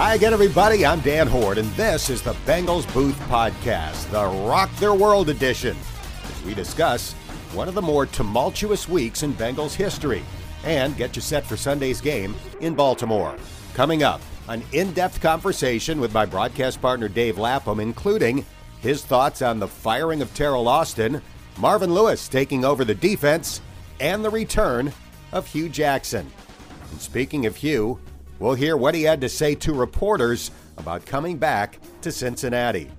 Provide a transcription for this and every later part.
Hi again, everybody. I'm Dan Hoard, and this is the Bengals Booth Podcast, the Rock Their World edition, as we discuss one of the more tumultuous weeks in Bengals history and get you set for Sunday's game in Baltimore. Coming up, an in depth conversation with my broadcast partner Dave Lapham, including his thoughts on the firing of Teryl Austin, Marvin Lewis taking over the defense, and the return of Hue Jackson. And speaking of Hue, we'll hear what he had to say to reporters about coming back to Cincinnati.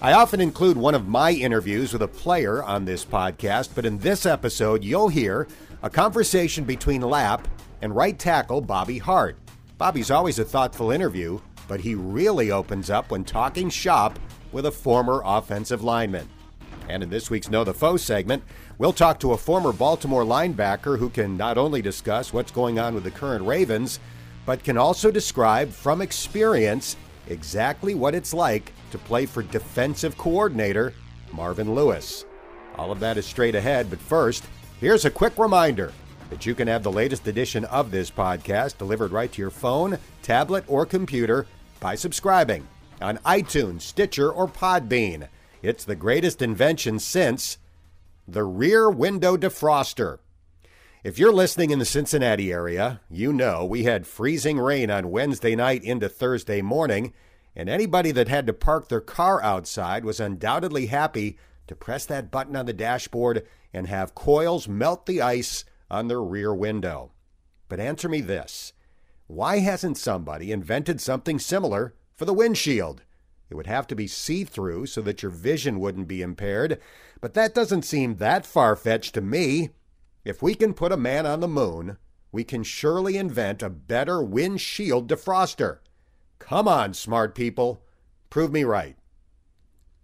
I often include one of my interviews with a player on this podcast, but in this episode, you'll hear a conversation between Lap and right tackle Bobby Hart. Bobby's always a thoughtful interview, but he really opens up when talking shop with a former offensive lineman. And in this week's Know the Foe segment, we'll talk to a former Baltimore linebacker who can not only discuss what's going on with the current Ravens, but can also describe from experience exactly what it's like to play for defensive coordinator Marvin Lewis. All of that is straight ahead, but first, here's a quick reminder that you can have the latest edition of this podcast delivered right to your phone, tablet, or computer by subscribing on iTunes, Stitcher, or Podbean. It's the greatest invention since the rear window defroster. If you're listening in the Cincinnati area, you know we had freezing rain on Wednesday night into Thursday morning, and anybody that had to park their car outside was undoubtedly happy to press that button on the dashboard and have coils melt the ice on their rear window. But answer me this why hasn't somebody invented something similar for the windshield? It would have to be see through so that your vision wouldn't be impaired, but that doesn't seem that far fetched to me. If we can put a man on the moon, we can surely invent a better windshield defroster. Come on, smart people. Prove me right.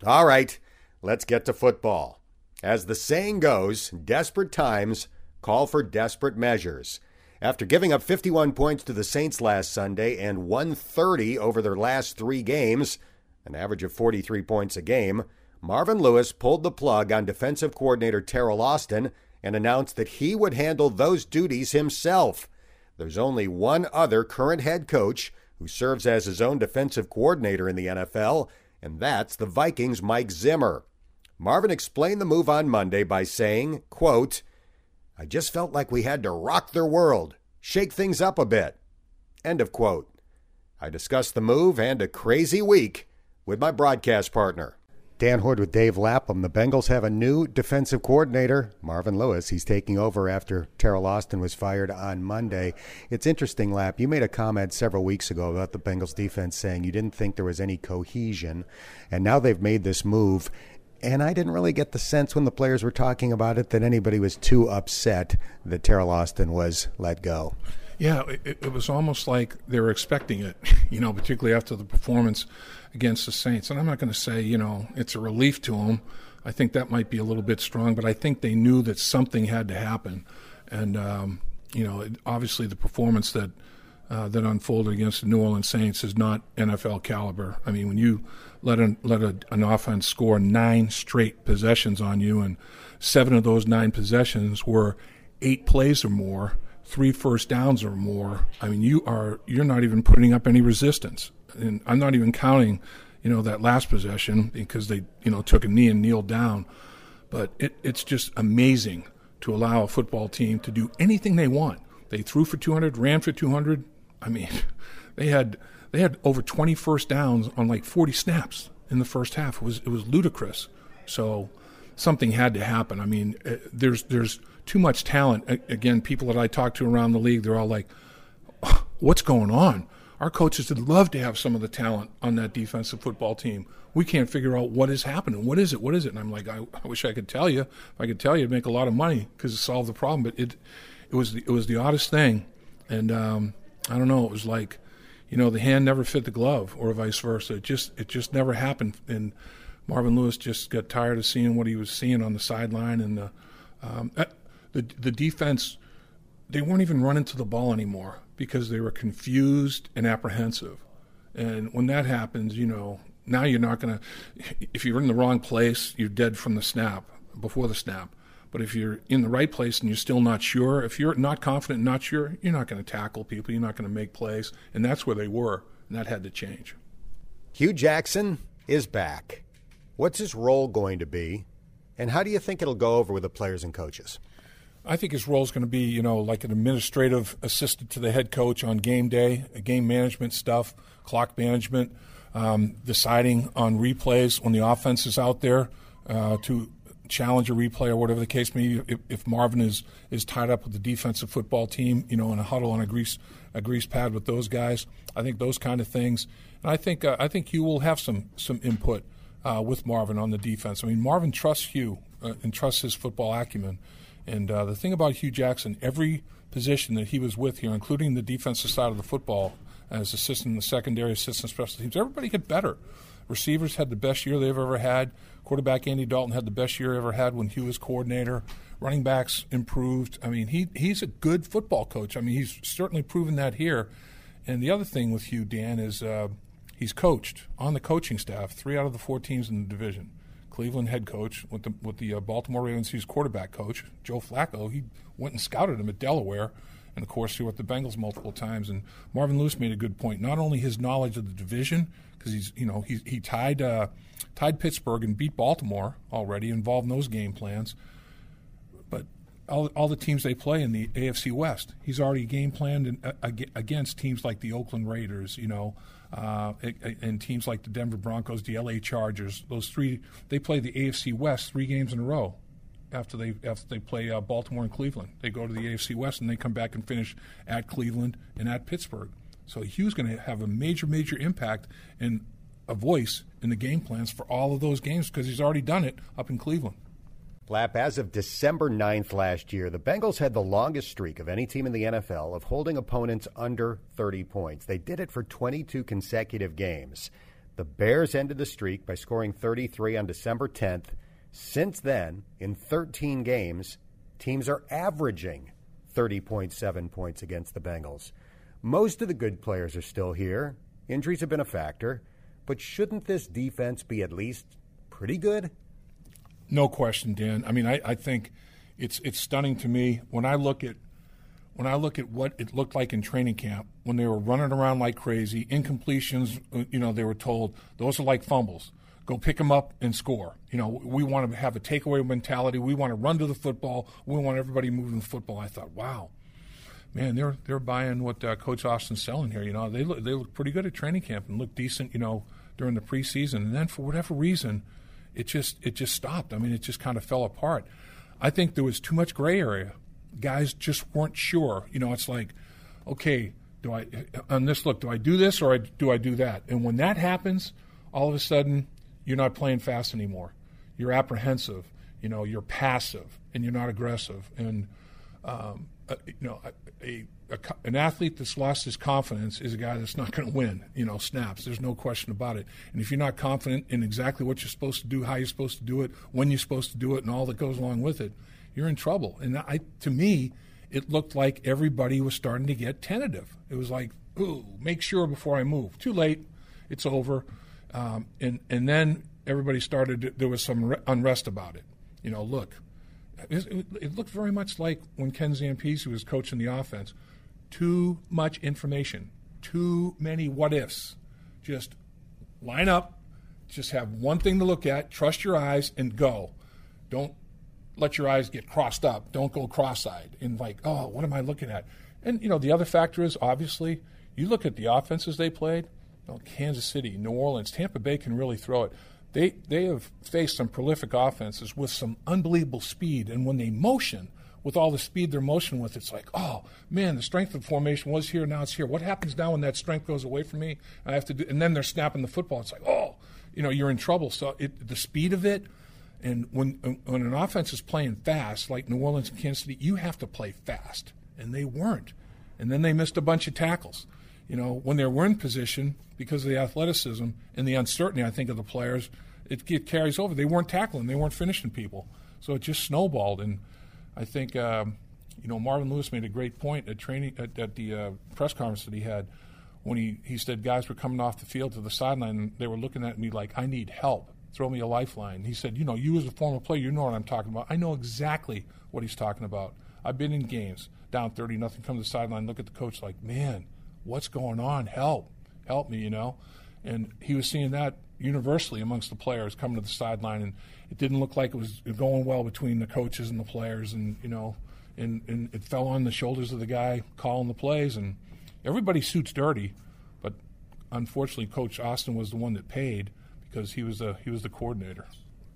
All right, let's get to football. As the saying goes, desperate times call for desperate measures. After giving up 51 points to the Saints last Sunday and 130 over their last three games, an average of 43 points a game, Marvin Lewis pulled the plug on defensive coordinator Teryl Austin and announced that he would handle those duties himself. There's only one other current head coach who serves as his own defensive coordinator in the NFL, and that's the Vikings' Mike Zimmer. Marvin explained the move on Monday by saying, quote, I just felt like we had to rock their world, shake things up a bit. End of quote. I discussed the move and a crazy week with my broadcast partner. Dan Hoard with Dave Lapham. The Bengals have a new defensive coordinator, Marvin Lewis. He's taking over after Teryl Austin was fired on Monday. It's interesting, Lap. You made a comment several weeks ago about the Bengals defense saying you didn't think there was any cohesion, and now they've made this move. And I didn't really get the sense when the players were talking about it that anybody was too upset that Teryl Austin was let go. Yeah, it, it, was almost like they were expecting it, you know, particularly after the performance against the Saints. And I'm not going to say, you know, it's a relief to them. I think that might be a little bit strong, but I think they knew that something had to happen. And, um, you know, it, obviously the performance that uh, that unfolded against the New Orleans Saints is not NFL caliber. I mean, when you let an, let a, an offense score nine straight possessions on you, and seven of those nine possessions were eight plays or more – three first downs or more, I mean, you are you're not even putting up any resistance. And I'm not even counting, you know, that last possession because they, you know, took a knee and kneeled down. But it, it's just amazing to allow a football team to do anything they want. They threw for 200, ran for 200. I mean, they had they had over 20 first downs on like 40 snaps in the first half. It was it was ludicrous. So something had to happen. I mean, uh, there's there's too much talent. Again, people that I talk to around the league, they're all like, "What's going on?" Our coaches would love to have some of the talent on that defensive football team. We can't figure out what is happening. What is it? What is it? And I'm like, I, I wish I could tell you. If I could tell you, it'd make a lot of money because it solved the problem. But it, it was the, it was the oddest thing, and um, I don't know. It was like, you know, the hand never fit the glove, or vice versa. It just it just never happened. And Marvin Lewis just got tired of seeing what he was seeing on the sideline, and the um, the the defense they weren't even running to the ball anymore because they were confused and apprehensive. And when that happens, you know, now you're not going to if you're in the wrong place, you're dead from the snap, before the snap. But if you're in the right place and you're still not sure, if you're not confident, not sure, you're not going to tackle people. You're not going to make plays, and that's where they were. and that had to change. Hue Jackson is back. What's his role going to be, and how do you think it'll go over with the players and coaches? I think his role is going to be, you know, like an administrative assistant to the head coach on game day, game management stuff, clock management, um, deciding on replays when the offense is out there uh, to challenge a replay or whatever the case may be. If, if, Marvin is is tied up with the defensive football team, you know, in a huddle on a grease a grease pad with those guys, I think those kind of things. And I think uh, I think Hue will have some some input uh, with Marvin on the defense. I mean, Marvin trusts Hue uh, and trusts his football acumen. And uh, the thing about Hue Jackson, every position that he was with here, including the defensive side of the football, as assistant in the secondary, assistant special teams, everybody get better. Receivers had the best year they've ever had. Quarterback Andy Dalton had the best year ever had when Hue was coordinator. Running backs improved. I mean, he he's a good football coach. I mean, he's certainly proven that here. And the other thing with Hue Dan, is uh, he's coached on the coaching staff three out of the four teams in the division. Cleveland head coach with the with the uh, Baltimore Ravens, he's quarterback coach. Joe Flacco, he went and scouted him at Delaware and of course, he was at the Bengals multiple times. And Marvin Lewis made a good point. Not only his knowledge of the division, because he's you know he he tied uh, tied Pittsburgh and beat Baltimore already, involved in those game plans. But all, all the teams they play in the AFC West, he's already game planned in, against teams like the Oakland Raiders, you know, uh, and teams like the Denver Broncos, the LA Chargers. Those three, they play the AFC West three games in a row after they after they play uh, Baltimore and Cleveland. They go to the AFC West and they come back and finish at Cleveland and at Pittsburgh. So Hue's going to have a major major impact and a voice in the game plans for all of those games because he's already done it up in Cleveland. As of December 9th last year, the Bengals had the longest streak of any team in the NFL of holding opponents under 30 points. They did it for 22 consecutive games. The Bears ended the streak by scoring 33 on December 10th since then, in 13 games, teams are averaging 30.7 points against the Bengals. Most of the good players are still here. Injuries have been a factor. But shouldn't this defense be at least pretty good? No question, Dan. I mean, I, I think it's it's stunning to me when I look at when I look at what it looked like in training camp when they were running around like crazy, incompletions. Uh, you know, they were told those are like fumbles go pick them up and score. You know, we want to have a takeaway mentality. We want to run to the football. We want everybody moving the football. I thought, wow, man, they're they're buying what uh, Coach Austin's selling here. You know, they look they look pretty good at training camp and look decent. You know, during the preseason, and then for whatever reason, it just it just stopped. I mean, it just kind of fell apart. I think there was too much gray area. Guys just weren't sure. You know, it's like, okay, do I on this look? Do I do this or do I do that? And when that happens, all of a sudden you're not playing fast anymore. You're apprehensive. You know, you're passive, and you're not aggressive. And um, uh, you know, a, a, an athlete that's lost his confidence is a guy that's not going to win. You know, snaps. There's no question about it. And if you're not confident in exactly what you're supposed to do, how you're supposed to do it, when you're supposed to do it, and all that goes along with it, you're in trouble. And I, to me, it looked like everybody was starting to get tentative. It was like, ooh, make sure before I move. Too late. It's over. Um, and and then everybody started. There was some unrest about it. You know, look, it, it looked very much like when Ken Zampese was coaching the offense. Too much information, too many what ifs. Just line up, just have one thing to look at, trust your eyes, and go. Don't let your eyes get crossed up. Don't go cross-eyed and like, oh, what am I looking at? And you know, the other factor is obviously you look at the offenses they played know, Kansas City, New Orleans, Tampa Bay can really throw it. They they have faced some prolific offenses with some unbelievable speed, and when they motion with all the speed they're motioning with, it's like, oh man, the strength of the formation was here, now it's here. What happens now when that strength goes away from me? I have to do, and then they're snapping the football. It's like, oh, you know, you're in trouble. So it, the speed of it, and when when an offense is playing fast, like New Orleans and Kansas City, you have to play fast, and they weren't, and then they missed a bunch of tackles you know, when they were in position because of the athleticism and the uncertainty, I think, of the players, it, it carries over. They weren't tackling, they weren't finishing people. So it just snowballed. And I think, um, you know, Marvin Lewis made a great point at training at, at the uh, press conference that he had when he, he said guys were coming off the field to the sideline and they were looking at me like, I need help. Throw me a lifeline. He said, You know, you as a former player, you know what I'm talking about. I know exactly what he's talking about. I've been in games down 30 nothing, come to the sideline, look at the coach like, man, what's going on? Help. help me, you know. And he was seeing that universally amongst the players coming to the sideline, and it didn't look like it was going well between the coaches and the players, and you know, and, and it fell on the shoulders of the guy calling the plays, and everybody suits dirty, but unfortunately, Coach Austin was the one that paid because he was the he was the coordinator.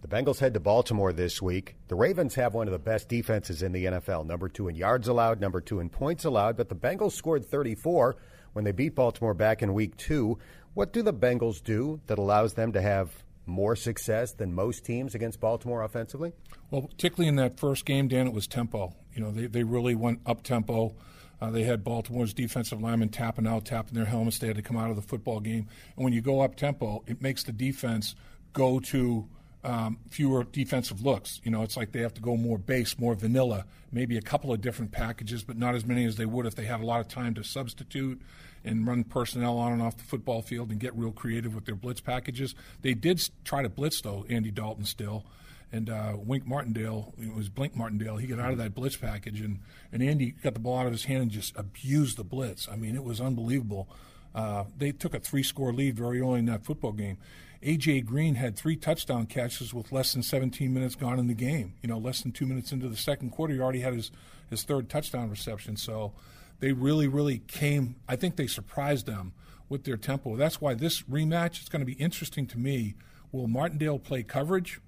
The Bengals head to Baltimore this week. The Ravens have one of the best defenses in the NFL, number two in yards allowed, number two in points allowed, but the Bengals scored 34 when they beat Baltimore back in week two. What do the Bengals do that allows them to have more success than most teams against Baltimore offensively? Well, particularly in that first game, Dan, it was tempo. You know, they, they really went up tempo. Uh, they had Baltimore's defensive linemen tapping out, tapping their helmets. They had to come out of the football game. And when you go up tempo, it makes the defense go to um, fewer defensive looks. You know, it's like they have to go more base, more vanilla, maybe a couple of different packages, but not as many as they would if they had a lot of time to substitute and run personnel on and off the football field and get real creative with their blitz packages. They did try to blitz, though, Andy Dalton still. And uh, Wink Martindale, it was Blink Martindale, he got out of that blitz package, and, and Andy got the ball out of his hand and just abused the blitz. I mean, it was unbelievable. Uh, they took a three score lead very early in that football game. AJ Green had three touchdown catches with less than 17 minutes gone in the game. You know, less than two minutes into the second quarter, he already had his, his third touchdown reception. So they really, really came. I think they surprised them with their tempo. That's why this rematch is going to be interesting to me. Will Martindale play coverage?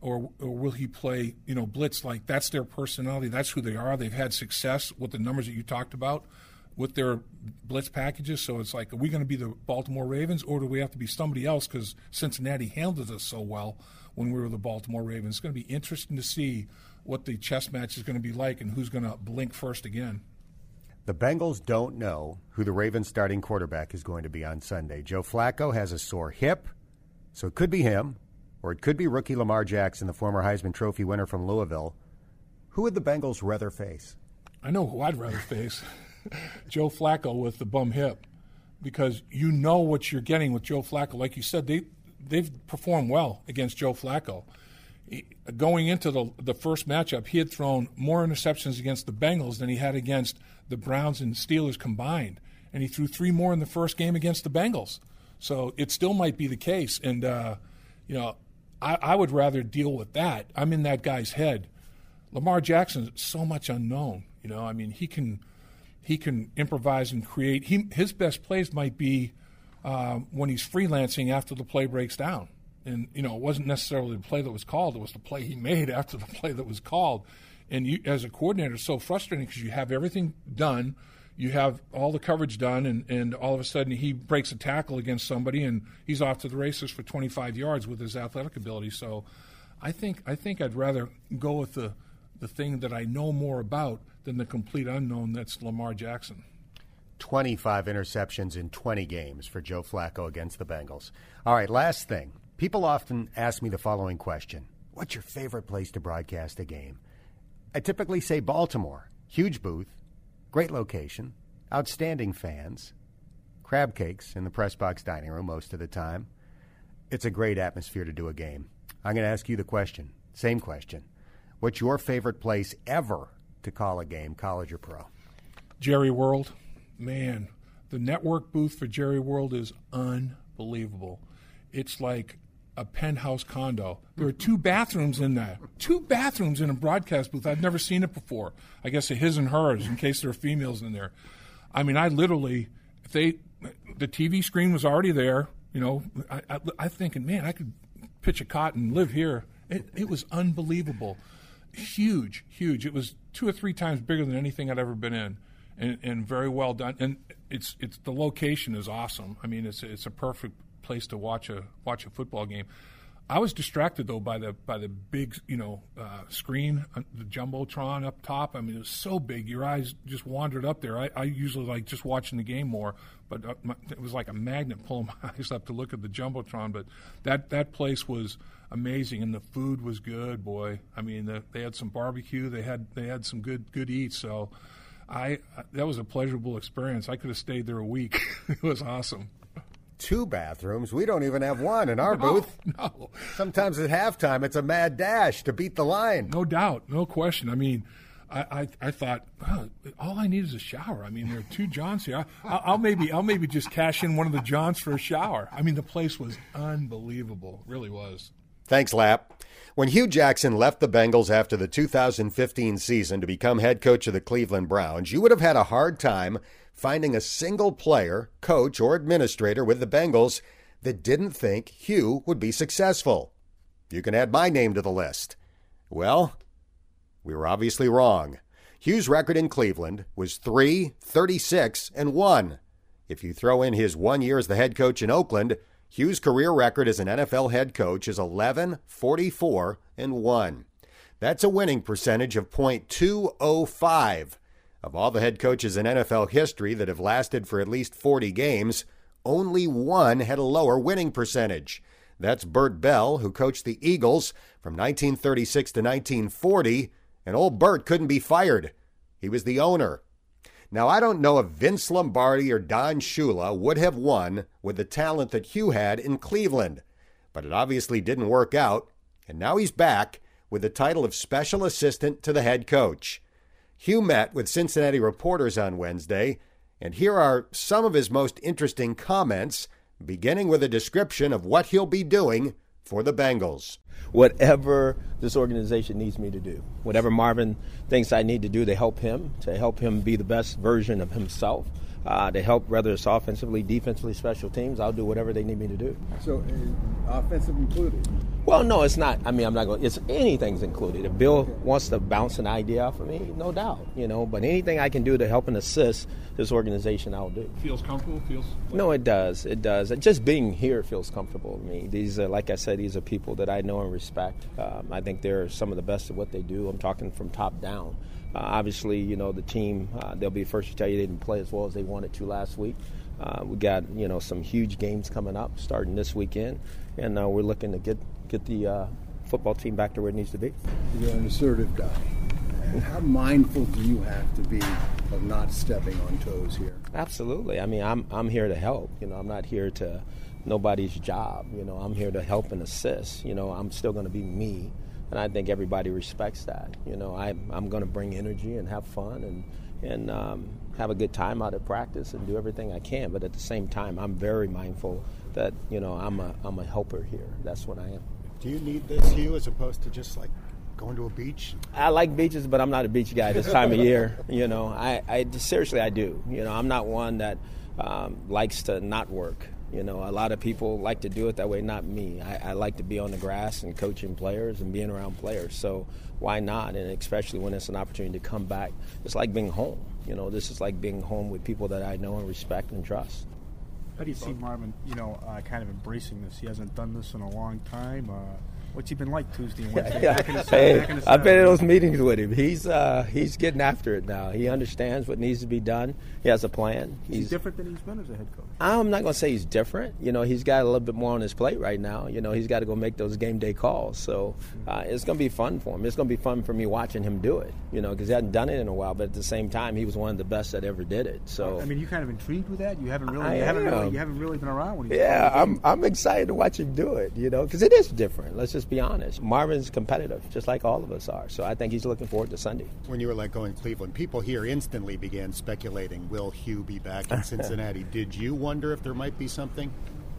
Or, or will he play, you know, blitz like that's their personality, that's who they are. They've had success with the numbers that you talked about with their blitz packages. So it's like, are we going to be the Baltimore Ravens or do we have to be somebody else because Cincinnati handled us so well when we were the Baltimore Ravens? It's going to be interesting to see what the chess match is going to be like and who's going to blink first again. The Bengals don't know who the Ravens starting quarterback is going to be on Sunday. Joe Flacco has a sore hip, so it could be him, or it could be rookie Lamar Jackson, the former Heisman Trophy winner from Louisville. Who would the Bengals rather face? I know who I'd rather face. Joe Flacco with the bum hip because you know what you're getting with Joe Flacco. Like you said, they they've performed well against Joe Flacco. He, going into the the first matchup, he had thrown more interceptions against the Bengals than he had against the Browns and Steelers combined, and he threw three more in the first game against the Bengals. So it still might be the case, and uh, you know, I, I would rather deal with that. I'm in that guy's head. Lamar Jackson so much unknown. You know, I mean, he can he can improvise and create. He, his best plays might be uh, when he's freelancing after the play breaks down. And, you know, it wasn't necessarily the play that was called, it was the play he made after the play that was called. And you, as a coordinator, it's so frustrating because you have everything done, you have all the coverage done, and, and all of a sudden he breaks a tackle against somebody and he's off to the races for 25 yards with his athletic ability. So I think, I think I'd rather go with the, the thing that I know more about than the complete unknown that's Lamar Jackson. 25 interceptions in 20 games for Joe Flacco against the Bengals. All right, last thing. People often ask me the following question What's your favorite place to broadcast a game? I typically say Baltimore. Huge booth, great location, outstanding fans, crab cakes in the press box dining room most of the time. It's a great atmosphere to do a game. I'm going to ask you the question, same question. What's your favorite place ever to call a game, college or pro? Jerry World, man, the network booth for Jerry World is unbelievable. It's like a penthouse condo. There are two bathrooms in that. Two bathrooms in a broadcast booth. I've never seen it before. I guess a his and hers in case there are females in there. I mean, I literally, if they, the TV screen was already there. You know, I, I, I'm thinking, man, I could pitch a cot and live here. It, it was unbelievable huge, huge. It was two or three times bigger than anything I'd ever been in, and, and very well done. And it's it's the location is awesome. I mean, it's it's a perfect place to watch a watch a football game. I was distracted though by the by the big you know uh, screen, uh, the jumbotron up top. I mean, it was so big, your eyes just wandered up there. I, I usually like just watching the game more, but uh, it was like a magnet pulling my eyes up to look at the jumbotron. But that that place was amazing, and the food was good. Boy, I mean, the, they had some barbecue. They had they had some good good eats. So, I that was a pleasurable experience. I could have stayed there a week. it was awesome two bathrooms. We don't even have one in our no, booth. No. Sometimes at halftime, it's a mad dash to beat the line. No doubt, no question. I mean, I, I, I thought oh, all I need is a shower. I mean, there are two Johns here. I, I'll maybe I'll maybe just cash in one of the Johns for a shower. I mean, the place was unbelievable. It really was. Thanks, Lap. When Hue Jackson left the Bengals after the 2015 season to become head coach of the Cleveland Browns, you would have had a hard time finding a single player, coach, or administrator with the Bengals that didn't think Hue would be successful. You can add my name to the list. Well, we were obviously wrong. Hue's record in Cleveland was 3, 36, and 1. If you throw in his one year as the head coach in Oakland, Hue's career record as an NFL head coach is 11, 44, and 1. That's a winning percentage of .205. Of all the head coaches in NFL history that have lasted for at least 40 games, only one had a lower winning percentage. That's Bert Bell, who coached the Eagles from 1936 to 1940 and old Bert couldn't be fired. He was the owner. Now, I don't know if Vince Lombardi or Don Shula would have won with the talent that Hue had in Cleveland, but it obviously didn't work out, and now he's back with the title of special assistant to the head coach. Hue met with Cincinnati reporters on Wednesday, and here are some of his most interesting comments, beginning with a description of what he'll be doing for the Bengals whatever this organization needs me to do, whatever Marvin thinks I need to do to help him, to help him be the best version of himself. Uh, to help, whether it's offensively, defensively, special teams, I'll do whatever they need me to do. So, uh, offensive included? Well, no, it's not. I mean, I'm not going. It's anything's included. If Bill wants to bounce an idea off of me, no doubt, you know. But anything I can do to help and assist this organization, I'll do. Feels comfortable. Feels. Like- no, it does. It does. Just being here feels comfortable to me. These, are, like I said, these are people that I know and respect. Um, I think they're some of the best at what they do. I'm talking from top down. Uh, obviously, you know the team. Uh, they'll be first to tell you they didn't play as well as they wanted to last week. Uh, we got you know some huge games coming up starting this weekend, and uh, we're looking to get get the uh, football team back to where it needs to be. You're an assertive guy. How mindful do you have to be of not stepping on toes here? Absolutely. I mean, I'm I'm here to help. You know, I'm not here to nobody's job. You know, I'm here to help and assist. You know, I'm still going to be me, and I think everybody respects that. You know, I I'm going to bring energy and have fun and and um, have a good time out of practice and do everything I can. But at the same time, I'm very mindful that you know I'm a I'm a helper here. That's what I am. Do you need this Hue as opposed to just like going to a beach? I like beaches, but I'm not a beach guy this time of year. You know, I, I seriously I do. You know, I'm not one that um, likes to not work. You know, a lot of people like to do it that way, not me. I, I, like to be on the grass and coaching players and being around players. So why not? And especially when it's an opportunity to come back, it's like being home. You know, this is like being home with people that I know and respect and trust. How do you see Marvin, you know, uh, kind of embracing this? He hasn't done this in a long time. Uh, What's he been like Tuesday and Wednesday? Yeah, hey, I've been in those meetings with him. He's uh, he's getting after it now. He understands what needs to be done. He has a plan. He's, he's different than he's been as a head coach. I'm not going to say he's different. You know, he's got a little bit more on his plate right now. You know, he's got to go make those game day calls. So uh, it's going to be fun for him. It's going to be fun for me watching him do it. You know, because he hasn't done it in a while. But at the same time, he was one of the best that ever did it. So I mean, you kind of intrigued with that. You haven't really, you haven't really, you haven't really been around when he's yeah. I'm I'm excited to watch him do it. You know, because it is different. Let's just be honest. Marvin's competitive, just like all of us are. So I think he's looking forward to Sunday. When you were let go in Cleveland, people here instantly began speculating, will Hue be back in Cincinnati? Did you wonder if there might be something?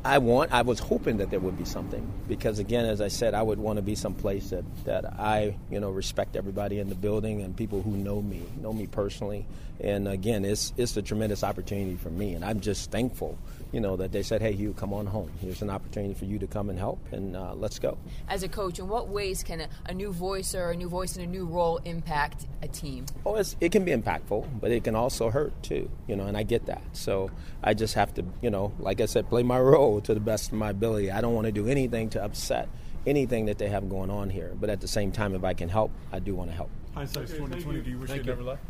I want. I was hoping that there would be something because, again, as I said, I would want to be someplace that that I, you know, respect everybody in the building and people who know me, know me personally. And again, it's it's a tremendous opportunity for me, and I'm just thankful you know, that they said, hey, Hue, come on home. Here's an opportunity for you to come and help, and uh, let's go. As a coach, in what ways can a, a, new voice or a new voice in a new role impact a team? Oh, it can be impactful, but it can also hurt too, you know, and I get that. So I just have to, you know, like I said, play my role to the best of my ability. I don't want to do anything to upset anything that they have going on here, but at the same time, if I can help, I do want to help. Hindsight's 2020. Do you wish you never left?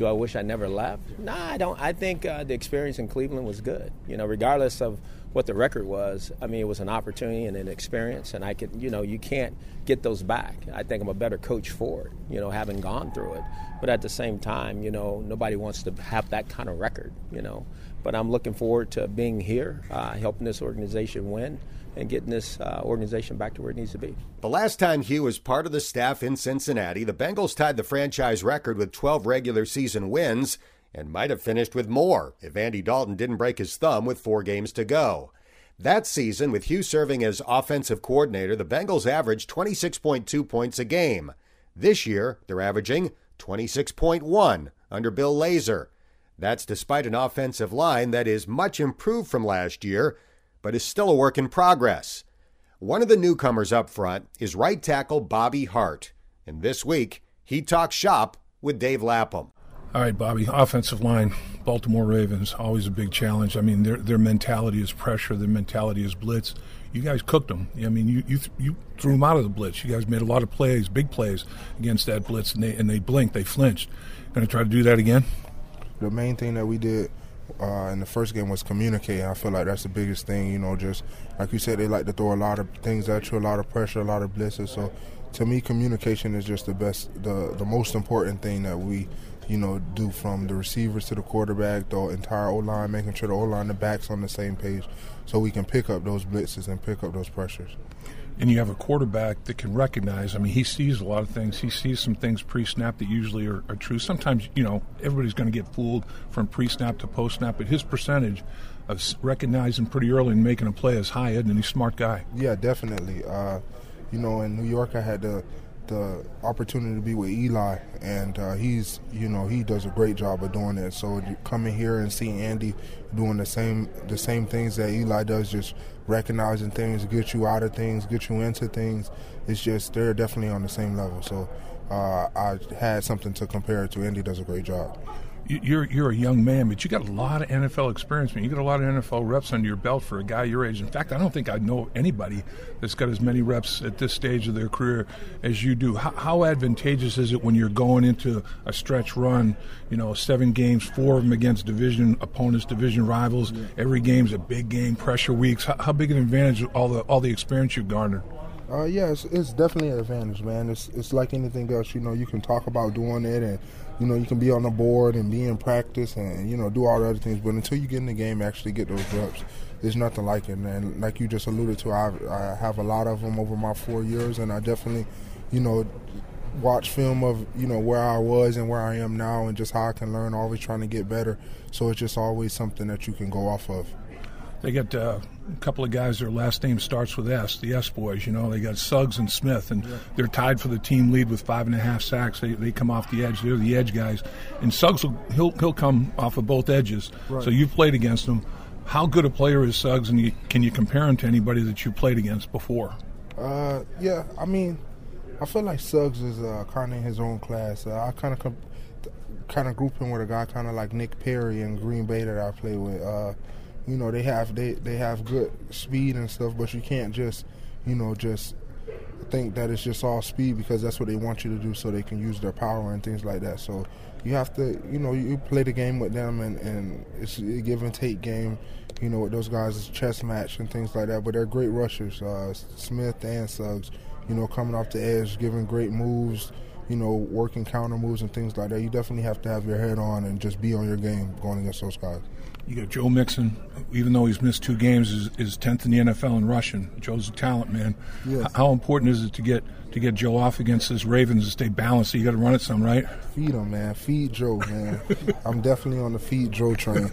Do I wish I never left? No, I don't. I think uh, the experience in Cleveland was good. You know, regardless of what the record was. I mean, it was an opportunity and an experience, and I could, you know, you can't get those back. I think I'm a better coach for it, you know, having gone through it. But at the same time, you know, nobody wants to have that kind of record, you know. But I'm looking forward to being here, uh, helping this organization win and getting this uh, organization back to where it needs to be. The last time Hue was part of the staff in Cincinnati, the Bengals tied the franchise record with 12 regular season wins and might have finished with more if Andy Dalton didn't break his thumb with four games to go. That season, with Hue serving as offensive coordinator, the Bengals averaged 26.2 points a game. This year, they're averaging 26.1 under Bill Lazor. That's despite an offensive line that is much improved from last year, but is still a work in progress. One of the newcomers up front is right tackle Bobby Hart. And this week, he talks shop with Dave Lapham. All right, Bobby. Offensive line, Baltimore Ravens, always a big challenge. I mean, their their mentality is pressure. Their mentality is blitz. You guys cooked them. I mean, you you, th- you threw them out of the blitz. You guys made a lot of plays, big plays against that blitz, and they and they blinked. They flinched. Going to try to do that again. The main thing that we did uh, in the first game was communicate. I feel like that's the biggest thing. You know, just like you said, they like to throw a lot of things at you, a lot of pressure, a lot of blitzes. So, to me, communication is just the best, the the most important thing that we you know, do from the receivers to the quarterback, the entire O line, making sure the O line, the backs on the same page, so we can pick up those blitzes and pick up those pressures. And you have a quarterback that can recognize. I mean, he sees a lot of things. He sees some things pre-snap that usually are, are true. Sometimes, you know, everybody's going to get fooled from pre-snap to post-snap, but his percentage of recognizing pretty early and making a play is high, he? He's a smart guy. Yeah, definitely. Uh, you know, in New York, I had to the opportunity to be with Eli, and uh, he's you know he does a great job of doing it. So coming here and seeing Andy doing the same the same things that Eli does, just recognizing things, get you out of things, get you into things. It's just they're definitely on the same level. So uh, I had something to compare it to. Andy does a great job you're you're a young man, but you got a lot of NFL experience. Man, you got a lot of NFL reps under your belt for a guy your age. In fact, I don't think I know anybody that's got as many reps at this stage of their career as you do. How, how advantageous is it when you're going into a stretch run? You know, seven games, four of them against division opponents, division rivals. Yeah. Every game's a big game, pressure weeks. How, how big an advantage all the all the experience you've garnered? Uh, yeah, it's, it's, definitely an advantage, man. It's it's like anything else. You know, you can talk about doing it, and you know, you can be on the board and be in practice, and you know, do all the other things. But until you get in the game, actually get those reps, there's nothing like it. And like you just alluded to, I, I have a lot of them over my four years, and I definitely, you know, watch film of you know where I was and where I am now, and just how I can learn. Always trying to get better. So it's just always something that you can go off of. They get. uh, a couple of guys. Their last name starts with S. The S boys. You know, they got Suggs and Smith, and yeah. they're tied for the team lead with five and a half sacks. They, they come off the edge. They're the edge guys, and Suggs will he'll he'll come off of both edges. Right. So you've played against him. How good a player is Suggs, and you, can you compare him to anybody that you played against before? Uh, yeah, I mean, I feel like Suggs is uh, kind of in his own class. Uh, I kind of comp- kind of group him with a guy kind of like Nick Perry in Green Bay that I play with. Uh, you know they have they they have good speed and stuff, but you can't just you know just think that it's just all speed because that's what they want you to do so they can use their power and things like that. So you have to you know you play the game with them and and it's a give and take game. You know with those guys it's chess match and things like that. But they're great rushers, uh, Smith and Suggs. You know coming off the edge, giving great moves you know, working counter moves and things like that. You definitely have to have your head on and just be on your game going against those guys. You got Joe Mixon, even though he's missed two games, is, is tenth in the NFL in rushing. Joe's a talent, man. Yes. How important is it to get to get Joe off against this Ravens and stay balanced? So you got to run it some, right? Feed him, man. Feed Joe, man. I'm definitely on the feed Joe train.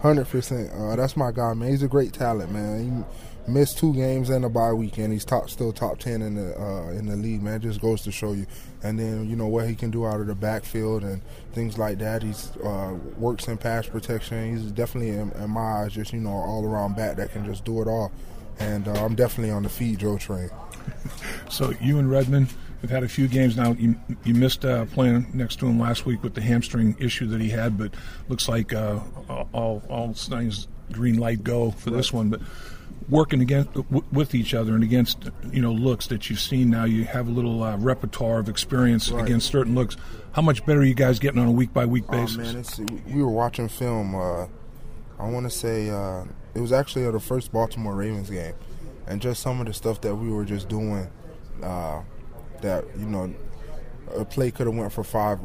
Hundred uh, percent. That's my guy, man. He's a great talent, man. He missed two games and a bye weekend. He's top, still top ten in the uh, in the league, man. Just goes to show you and then you know what he can do out of the backfield and things like that. He's uh, works in pass protection. He's definitely in, in, my eyes just you know all around back that can just do it all. And uh, I'm definitely on the feed Joe train. so you and Redmond have had a few games now. You, you missed uh, playing next to him last week with the hamstring issue that he had, but looks like uh, all all things green light go for right. this one. But working against w- with each other and against you know looks that you've seen now you have a little uh, repertoire of experience right. against certain looks how much better are you guys getting on a week by week basis oh, man, we were watching film uh, i want to say uh, it was actually the first Baltimore Ravens game, and just some of the stuff that we were just doing, uh, that you know, a play could have went for five.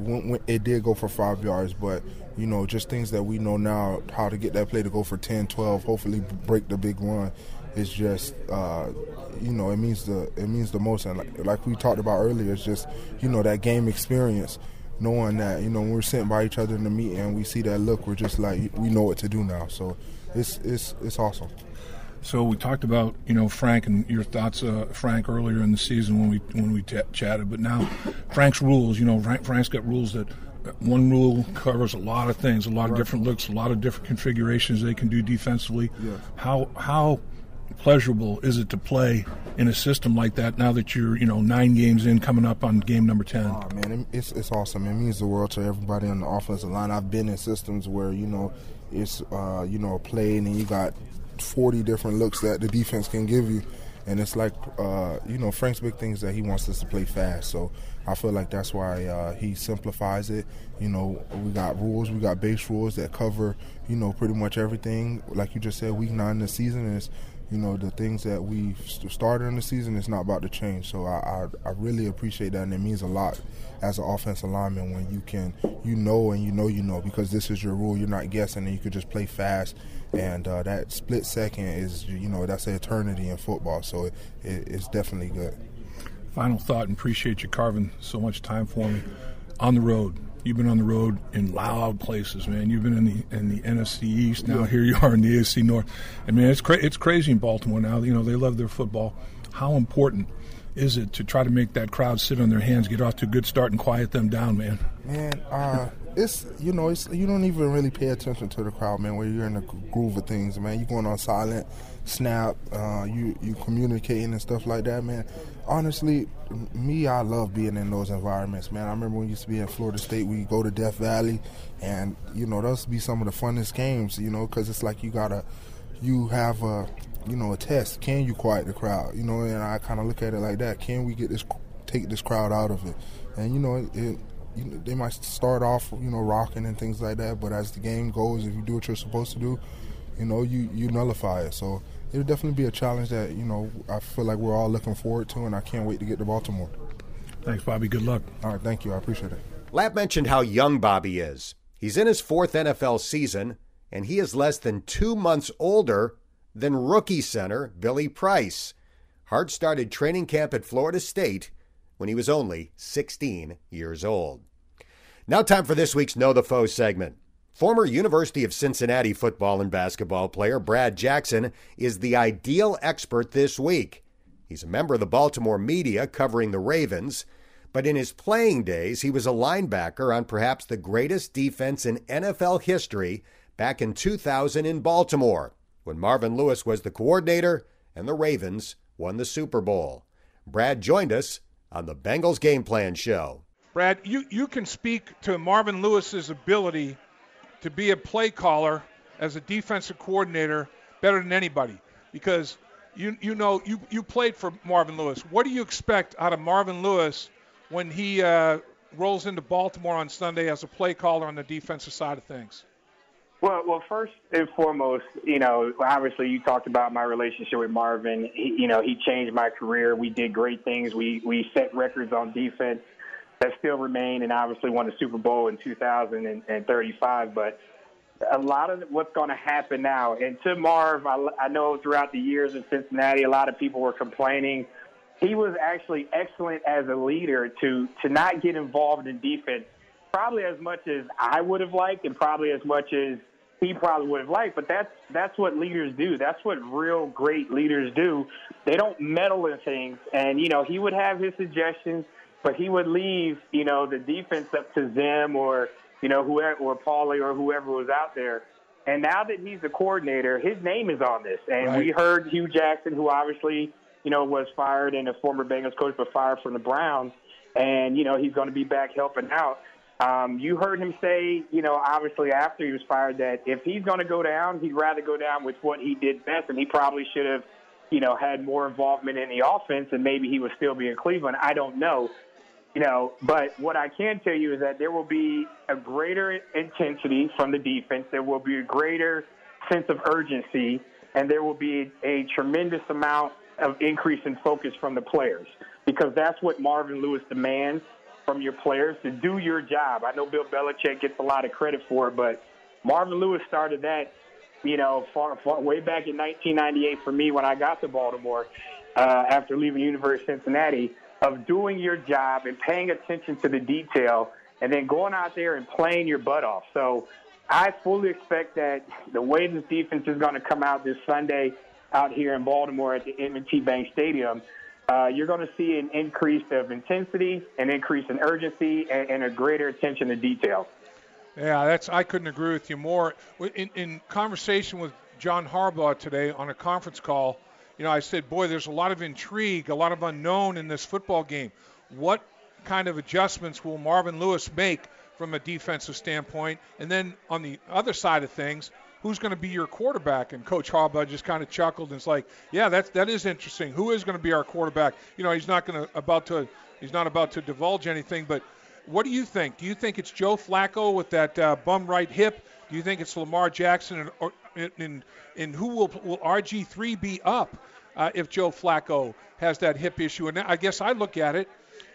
It did go for five yards, but you know, just things that we know now how to get that play to go for 10, 12, hopefully break the big run. It's just uh, you know it means the it means the most and like, like we talked about earlier it's just you know that game experience knowing that you know when we're sitting by each other in the meeting and we see that look we're just like we know what to do now so it's it's it's awesome so we talked about you know Frank and your thoughts, uh, Frank, earlier in the season when we when we t- chatted. But now Frank's rules, you know, Frank, Frank's got rules that one rule covers a lot of things, a lot of different looks, a lot of different configurations they can do defensively. Yes. How how pleasurable is it to play in a system like that now that you're you know nine games in, coming up on game number ten? Oh man, it's it's awesome. It means the world to everybody on the offensive line. I've been in systems where you know it's uh, you know a play and then you got forty different looks that the defense can give you. And it's like, uh, you know, Frank's big thing is that he wants us to play fast. So I feel like that's why uh, he simplifies it. You know, we got rules, we got base rules that cover, you know, pretty much everything. Like you just said, week nine the season is, you know, the things that we started in the season is not about to change. So I, I, I really appreciate that, and it means a lot as an offensive lineman when you can, you know, and you know, you know, because this is your rule. You're not guessing, and you can just play fast. And uh, that split second is, you know, that's an eternity in football. So it, it, it's definitely good. Final thought, and appreciate you carving so much time for me. On the road, you've been on the road in loud places, man. You've been in the in the NFC East. Now here you are in the AFC North. I mean, it's cra- it's crazy in Baltimore now. You know they love their football. How important is it to try to make that crowd sit on their hands, get off to a good start, and quiet them down, man? Man, uh, it's you know it's you don't even really pay attention to the crowd, man. When you're in the groove of things, man. you're going on silent, snap, uh, you you communicating and stuff like that, man. Honestly, me, I love being in those environments, man. I remember when we used to be in Florida State, we go to Death Valley, and you know those be some of the funnest games, you know, because it's like you gotta, you have a, you know, a test. Can you quiet the crowd? You know, and I kind of look at it like that. Can we get this, take this crowd out of it? And you know, it, you know, they might start off, you know, rocking and things like that. But as the game goes, if you do what you're supposed to do, you know, you you nullify it. So it'll definitely be a challenge that you know I feel like we're all looking forward to, and I can't wait to get to Baltimore. Thanks, Bobby. Good luck. All right, thank you. I appreciate it. Lap mentioned how young Bobby is. He's in his fourth NFL season, and he is less than two months older than rookie center Billy Price. Hart started training camp at Florida State when he was only 16 years old. Now, time for this week's Know the Foe segment. Former University of Cincinnati football and basketball player Brad Jackson is the ideal expert this week. He's a member of the Baltimore media covering the Ravens, but in his playing days, he was a linebacker on perhaps the greatest defense in NFL history back in 2000 in Baltimore, when Marvin Lewis was the coordinator and the Ravens won the Super Bowl. Brad joined us on the Bengals Game Plan Show. Brad, you, you can speak to Marvin Lewis's ability to be a play caller as a defensive coordinator better than anybody because you you know you you played for Marvin Lewis. What do you expect out of Marvin Lewis when he uh, rolls into Baltimore on Sunday as a play caller on the defensive side of things? Well, well, first and foremost, you know, obviously you talked about my relationship with Marvin. He, you know, he changed my career. We did great things. We we set records on defense that still remain, and obviously won the Super Bowl in 2035. But a lot of what's going to happen now, and to Marv, I, I know throughout the years in Cincinnati, a lot of people were complaining. He was actually excellent as a leader to to not get involved in defense, probably as much as I would have liked, and probably as much as he probably would have liked. But that's that's what leaders do. That's what real great leaders do. They don't meddle in things, and you know he would have his suggestions but he would leave, you know, the defense up to Zim or, you know, whoever, or Paulie or whoever was out there. And now that he's the coordinator, his name is on this. And right. we heard Hue Jackson, who obviously, you know, was fired and a former Bengals coach, but fired from the Browns. And, you know, he's going to be back helping out. Um, you heard him say, you know, obviously after he was fired, that if he's going to go down, he'd rather go down with what he did best, and he probably should have, you know, had more involvement in the offense, and maybe he would still be in Cleveland. I don't know you know, but what I can tell you is that there will be a greater intensity from the defense. There will be a greater sense of urgency, and there will be a tremendous amount of increase in focus from the players because that's what Marvin Lewis demands from your players to do your job. I know Bill Belichick gets a lot of credit for it, but Marvin Lewis started that, you know, far, far way back in 1998 for me when I got to Baltimore uh, after leaving University of Cincinnati of doing your job and paying attention to the detail and then going out there and playing your butt off. So I fully expect that the way this defense is going to come out this Sunday out here in Baltimore at the M&T Bank Stadium, uh, you're going to see an increase of intensity, an increase in urgency, and, and, a greater attention to detail. Yeah, that's I couldn't agree with you more. In, in conversation with John Harbaugh today on a conference call, you know, I said, boy, there's a lot of intrigue, a lot of unknown in this football game. What kind of adjustments will Marvin Lewis make from a defensive standpoint? And then on the other side of things, who's going to be your quarterback? And Coach Harbaugh just kind of chuckled and it's like, yeah, that's that is interesting. Who is going to be our quarterback? You know, he's not going to about to he's not about to divulge anything, but what do you think? Do you think it's Joe Flacco with that uh, bum right hip? Do you think it's Lamar Jackson? And, or, and, and who will will RG3 be up uh, if Joe Flacco has that hip issue? And I guess I look at it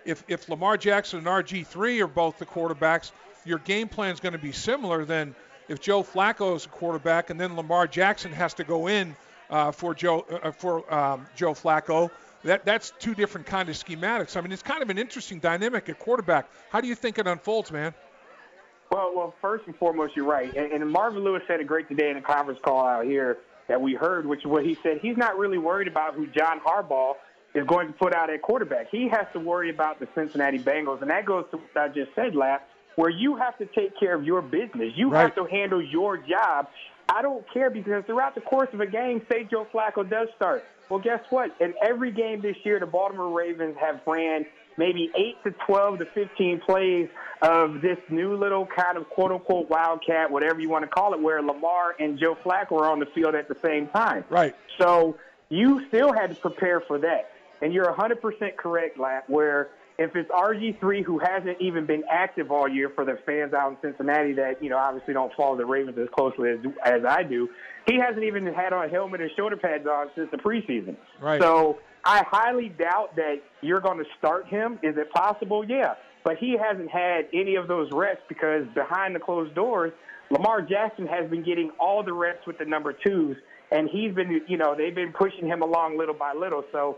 if if Lamar Jackson and RG3 are both the quarterbacks, your game plan is going to be similar than if Joe Flacco is a quarterback and then Lamar Jackson has to go in uh, for Joe uh, for um, Joe Flacco. That that's two different kind of schematics. I mean, it's kind of an interesting dynamic at quarterback. How do you think it unfolds, man? Well, well, first and foremost, you're right. And, and Marvin Lewis said it great today in a conference call out here that we heard, which is what he said. He's not really worried about who John Harbaugh is going to put out at quarterback. He has to worry about the Cincinnati Bengals, and that goes to what I just said, Lap, where you have to take care of your business. You right. have to handle your job. I don't care because throughout the course of a game, say Joe Flacco does start. Well, guess what? In every game this year, the Baltimore Ravens have ran maybe 8 to 12 to 15 plays of this new little kind of quote unquote wildcat, whatever you want to call it, where Lamar and Joe Flacco are on the field at the same time. Right. So you still had to prepare for that. And you're 100% correct, Lap, where if it's RG3 who hasn't even been active all year for the fans out in Cincinnati that, you know, obviously don't follow the Ravens as closely as, as I do, he hasn't even had a helmet and shoulder pads on since the preseason. Right. So I highly doubt that you're going to start him. Is it possible? Yeah. But he hasn't had any of those reps because behind the closed doors, Lamar Jackson has been getting all the reps with the number twos, and he's been, you know, they've been pushing him along little by little. So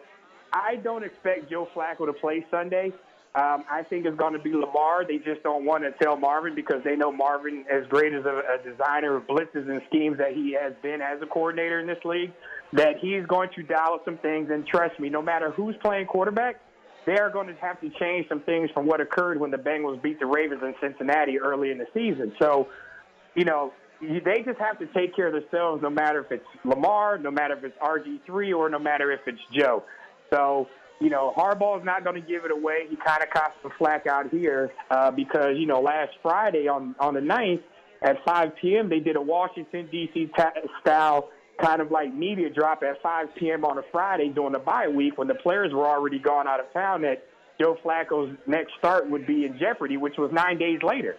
I don't expect Joe Flacco to play Sunday. Um, I think it's going to be Lamar. They just don't want to tell Marvin because they know Marvin, as great as a, a designer of blitzes and schemes that he has been as a coordinator in this league, that he's going to dial some things. And trust me, no matter who's playing quarterback, they are going to have to change some things from what occurred when the Bengals beat the Ravens in Cincinnati early in the season. So, you know, they just have to take care of themselves no matter if it's Lamar, no matter if it's RG3, or no matter if it's Joe. So, you know, Harbaugh is not going to give it away. He kind of caught some flack out here uh, because, you know, last Friday on, on the 9th at 5 p.m., they did a Washington, D.C. Ta- style kind of like media drop at 5 p.m. on a Friday during the bye week when the players were already gone out of town that Joe Flacco's next start would be in jeopardy, which was nine days later.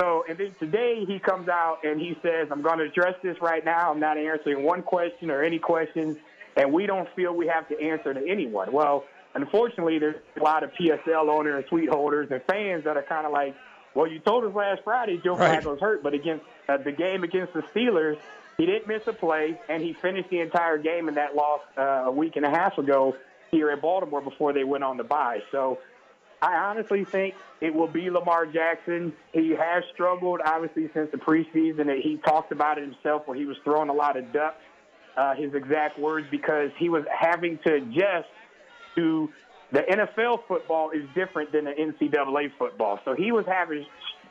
So, and then today he comes out and he says, I'm going to address this right now. I'm not answering one question or any questions and we don't feel we have to answer to anyone. Well, unfortunately, there's a lot of PSL owners and suite holders and fans that are kind of like, well, you told us last Friday Joe right. Flacco's hurt, but against uh, the game against the Steelers, he didn't miss a play, and he finished the entire game in that loss uh, a week and a half ago here in Baltimore before they went on the bye. So I honestly think it will be Lamar Jackson. He has struggled, obviously, since the preseason. That he talked about it himself where he was throwing a lot of ducks uh, his exact words, because he was having to adjust to the NFL football is different than the NCAA football. So he was having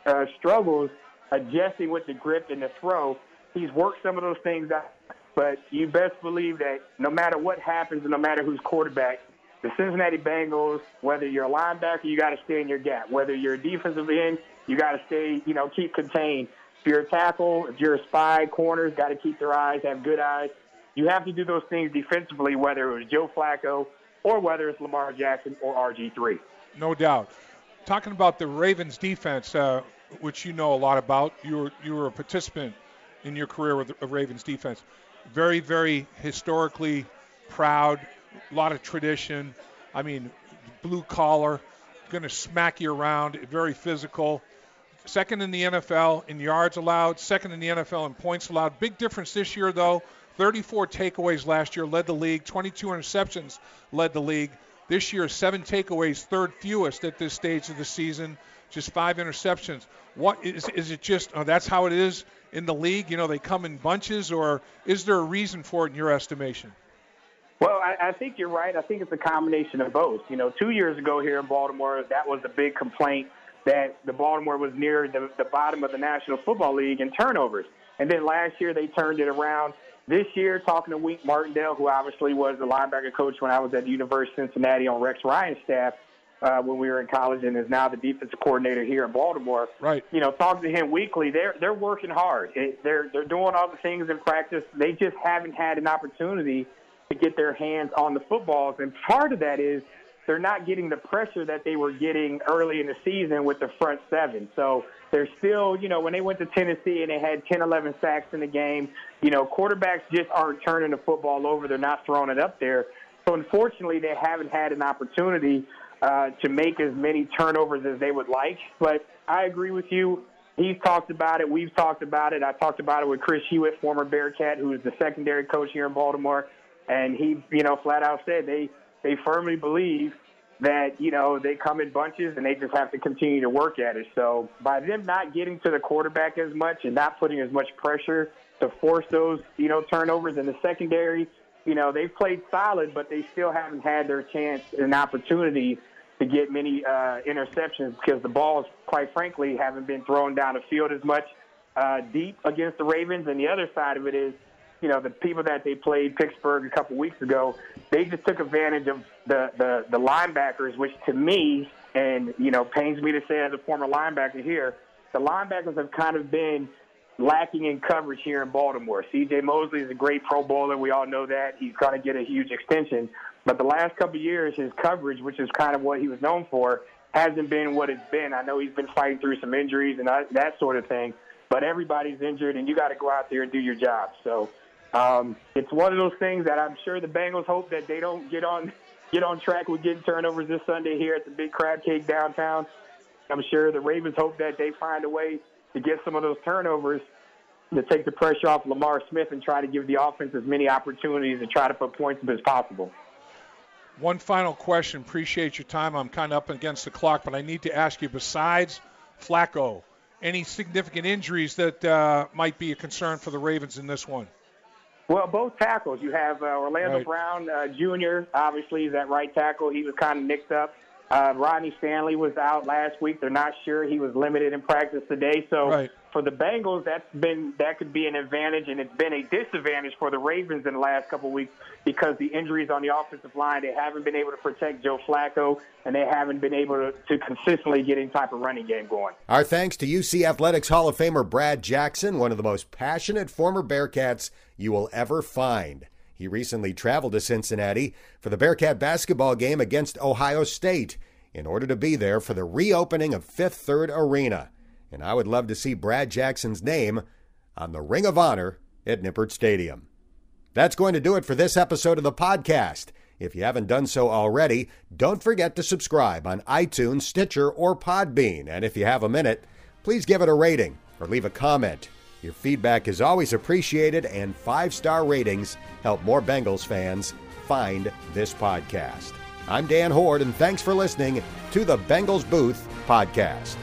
uh, struggles adjusting with the grip and the throw. He's worked some of those things out, but you best believe that no matter what happens and no matter who's quarterback, the Cincinnati Bengals, whether you're a linebacker, you got to stay in your gap. Whether you're a defensive end, you got to stay, you know, keep contained. If you're a tackle, if you're a spy, corners got to keep their eyes, have good eyes. You have to do those things defensively, whether it was Joe Flacco or whether it's Lamar Jackson or RG3. No doubt. Talking about the Ravens defense, uh, which you know a lot about, you were you were a participant in your career with the Ravens defense. Very, very historically proud, a lot of tradition. I mean, blue collar, going to smack you around, very physical. Second in the NFL in yards allowed, second in the NFL in points allowed. Big difference this year, though. 34 takeaways last year led the league, 22 interceptions led the league. This year, seven takeaways, third fewest at this stage of the season, just five interceptions. What is is it just oh, that's how it is in the league? You know, they come in bunches, or is there a reason for it in your estimation? Well, I, I think you're right. I think it's a combination of both. You know, two years ago here in Baltimore, that was a big complaint that the Baltimore was near the, the bottom of the National Football League in turnovers. And then last year they turned it around. This year, talking to Wink Martindale, who obviously was the linebacker coach when I was at the University of Cincinnati on Rex Ryan's staff uh, when we were in college, and is now the defensive coordinator here in Baltimore. Right. You know, talking to him weekly, they're they're working hard. It, they're they're doing all the things in practice. They just haven't had an opportunity to get their hands on the footballs, and part of that is they're not getting the pressure that they were getting early in the season with the front seven. So they're still, you know, when they went to Tennessee and they had 10, 11 sacks in the game, you know, quarterbacks just aren't turning the football over. They're not throwing it up there. So unfortunately, they haven't had an opportunity uh, to make as many turnovers as they would like. But I agree with you. He's talked about it. We've talked about it. I talked about it with Chris Hewitt, former Bearcat, who is the secondary coach here in Baltimore, and he, you know, flat out said they they firmly believe that you know they come in bunches and they just have to continue to work at it. So by them not getting to the quarterback as much and not putting as much pressure to force those you know turnovers in the secondary, you know they've played solid, but they still haven't had their chance and opportunity to get many uh, interceptions because the balls, quite frankly, haven't been thrown down the field as much uh, deep against the Ravens. And the other side of it is you know, the people that they played Pittsburgh a couple weeks ago, they just took advantage of the, the, the linebackers, which to me, and, you know, pains me to say as a former linebacker here, the linebackers have kind of been lacking in coverage here in Baltimore. C.J. Mosley is a great Pro Bowler. We all know that. He's going to get a huge extension. But the last couple years, his coverage, which is kind of what he was known for, hasn't been what it's been. I know he's been fighting through some injuries and that sort of thing, but everybody's injured, and you got to go out there and do your job. So um, it's one of those things that I'm sure the Bengals hope that they don't get on get on track with getting turnovers this Sunday here at the Big Crab Cake downtown. I'm sure the Ravens hope that they find a way to get some of those turnovers to take the pressure off Lamar Smith and try to give the offense as many opportunities to try to put points up as possible. One final question. Appreciate your time. I'm kind of up against the clock, but I need to ask you besides Flacco, any significant injuries that uh, might be a concern for the Ravens in this one? Well, both tackles. You have uh, Orlando right. Brown uh, Jr. Obviously, is that right tackle. He was kind of nicked up. Uh, Ronnie Stanley was out last week. They're not sure. He was limited in practice today. So right. For the Bengals, that's been that could be an advantage, and it's been a disadvantage for the Ravens in the last couple of weeks because the injuries on the offensive line. They haven't been able to protect Joe Flacco, and they haven't been able to, to consistently get any type of running game going. Our thanks to UC Athletics Hall of Famer Brad Jackson, one of the most passionate former Bearcats you will ever find. He recently traveled to Cincinnati for the Bearcat basketball game against Ohio State in order to be there for the reopening of Fifth Third Arena. And I would love to see Brad Jackson's name on the Ring of Honor at Nippert Stadium. That's going to do it for this episode of the podcast. If you haven't done so already, don't forget to subscribe on iTunes, Stitcher, or Podbean. And if you have a minute, please give it a rating or leave a comment. Your feedback is always appreciated, and five star ratings help more Bengals fans find this podcast. I'm Dan Hoard, and thanks for listening to the Bengals Booth Podcast.